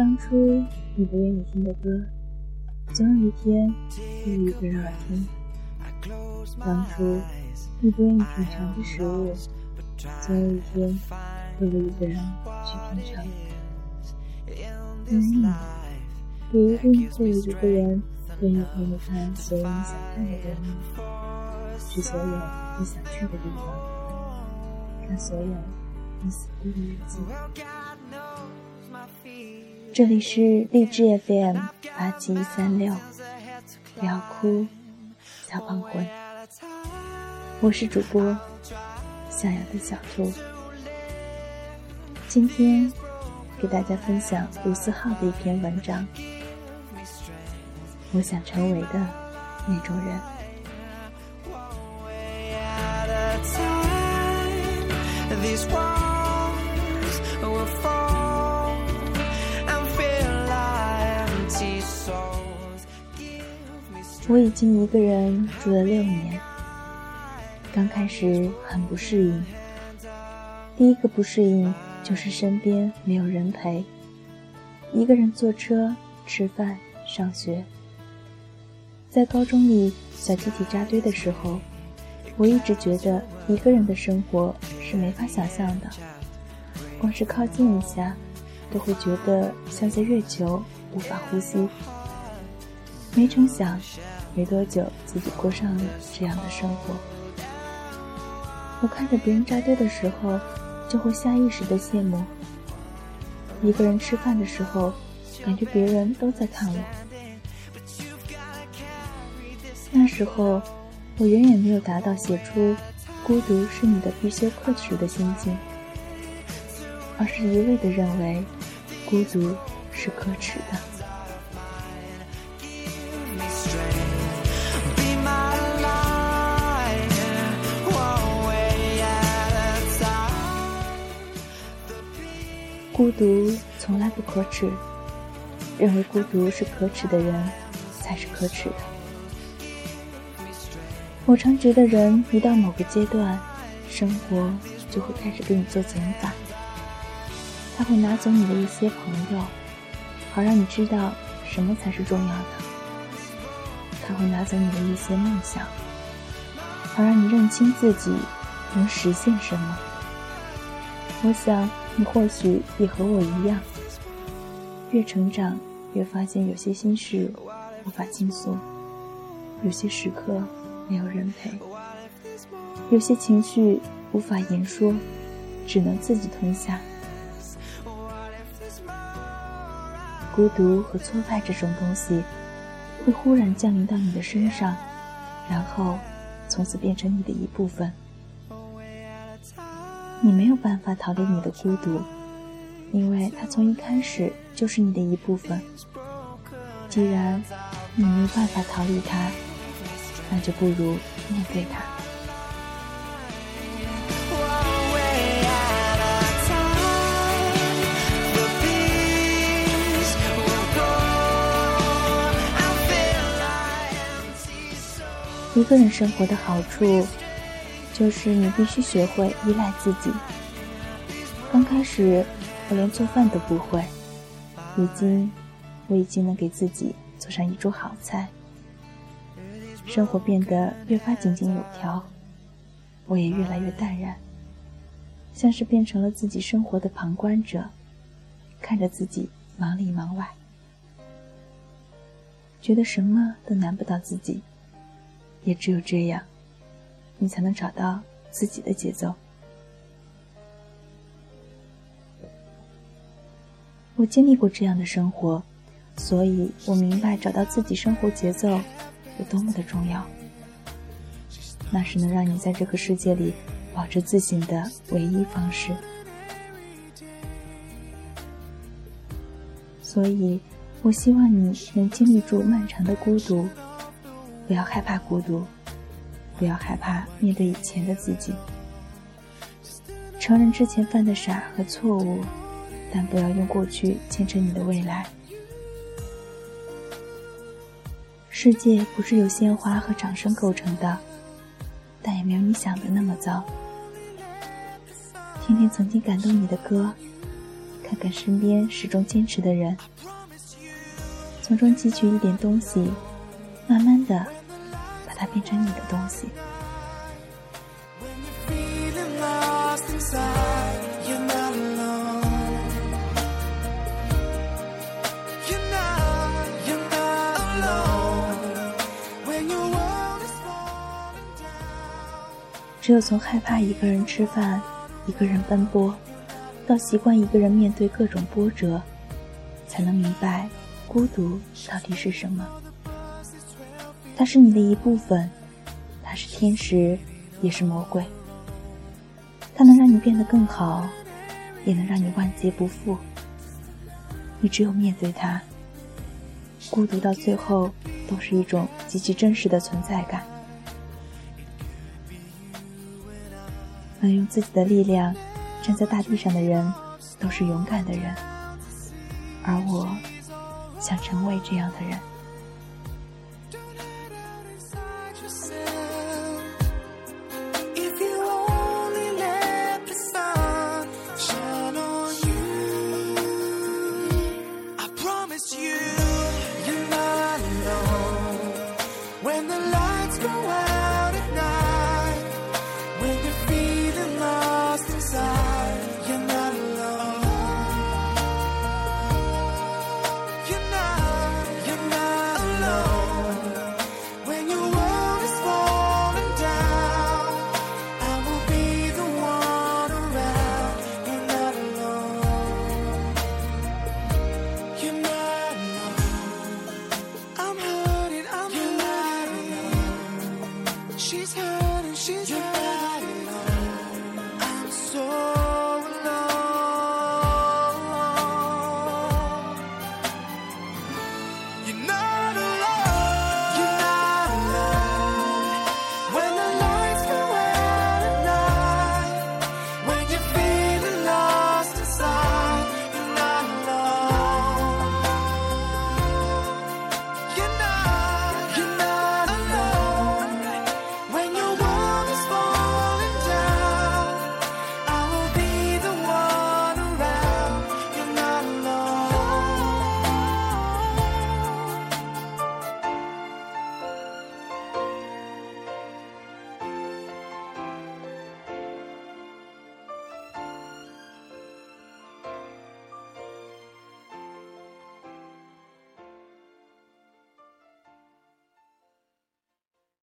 当初你不愿意听的歌，总有一天会为一个人来听；当初你不愿意品尝的食物，总有一天会为一个人去品尝。而你，也一定会有一个人愿意陪你看所有你想看的电影，去所有你想去的地方，看所有你死过的日子。这里是荔枝 FM 八七三六，不要哭，小胖魂。我是主播向阳的小兔，今天给大家分享卢思浩的一篇文章。我想成为的那种人。我已经一个人住了六年，刚开始很不适应。第一个不适应就是身边没有人陪，一个人坐车、吃饭、上学。在高中里小集体扎堆的时候，我一直觉得一个人的生活是没法想象的，光是靠近一下，都会觉得像在月球，无法呼吸。没成想。没多久，自己过上了这样的生活。我看着别人扎堆的时候，就会下意识的羡慕。一个人吃饭的时候，感觉别人都在看我。那时候，我远远没有达到写出“孤独是你的必修课”时的心境，而是一味的认为，孤独是可耻的。孤独从来不可耻，认为孤独是可耻的人，才是可耻的。我常觉得，人一到某个阶段，生活就会开始给你做减法。他会拿走你的一些朋友，好让你知道什么才是重要的；他会拿走你的一些梦想，好让你认清自己能实现什么。我想。你或许也和我一样，越成长越发现有些心事无法倾诉，有些时刻没有人陪，有些情绪无法言说，只能自己吞下。孤独和挫败这种东西，会忽然降临到你的身上，然后从此变成你的一部分。你没有办法逃离你的孤独，因为它从一开始就是你的一部分。既然你没办法逃离它，那就不如面对它。一个人生活的好处。就是你必须学会依赖自己。刚开始，我连做饭都不会，如今，我已经能给自己做上一桌好菜。生活变得越发井井有条，我也越来越淡然，像是变成了自己生活的旁观者，看着自己忙里忙外，觉得什么都难不倒自己，也只有这样。你才能找到自己的节奏。我经历过这样的生活，所以我明白找到自己生活节奏有多么的重要。那是能让你在这个世界里保持自信的唯一方式。所以，我希望你能经历住漫长的孤独，不要害怕孤独。不要害怕面对以前的自己，承认之前犯的傻和错误，但不要用过去牵扯你的未来。世界不是由鲜花和掌声构成的，但也没有你想的那么糟。听听曾经感动你的歌，看看身边始终坚持的人，从中汲取一点东西，慢慢的它变成你的东西。只有从害怕一个人吃饭、一个人奔波，到习惯一个人面对各种波折，才能明白孤独到底是什么。它是你的一部分，它是天使，也是魔鬼。它能让你变得更好，也能让你万劫不复。你只有面对它，孤独到最后都是一种极其真实的存在感。能用自己的力量站在大地上的人，都是勇敢的人，而我想成为这样的人。She's hurt and she's hurt.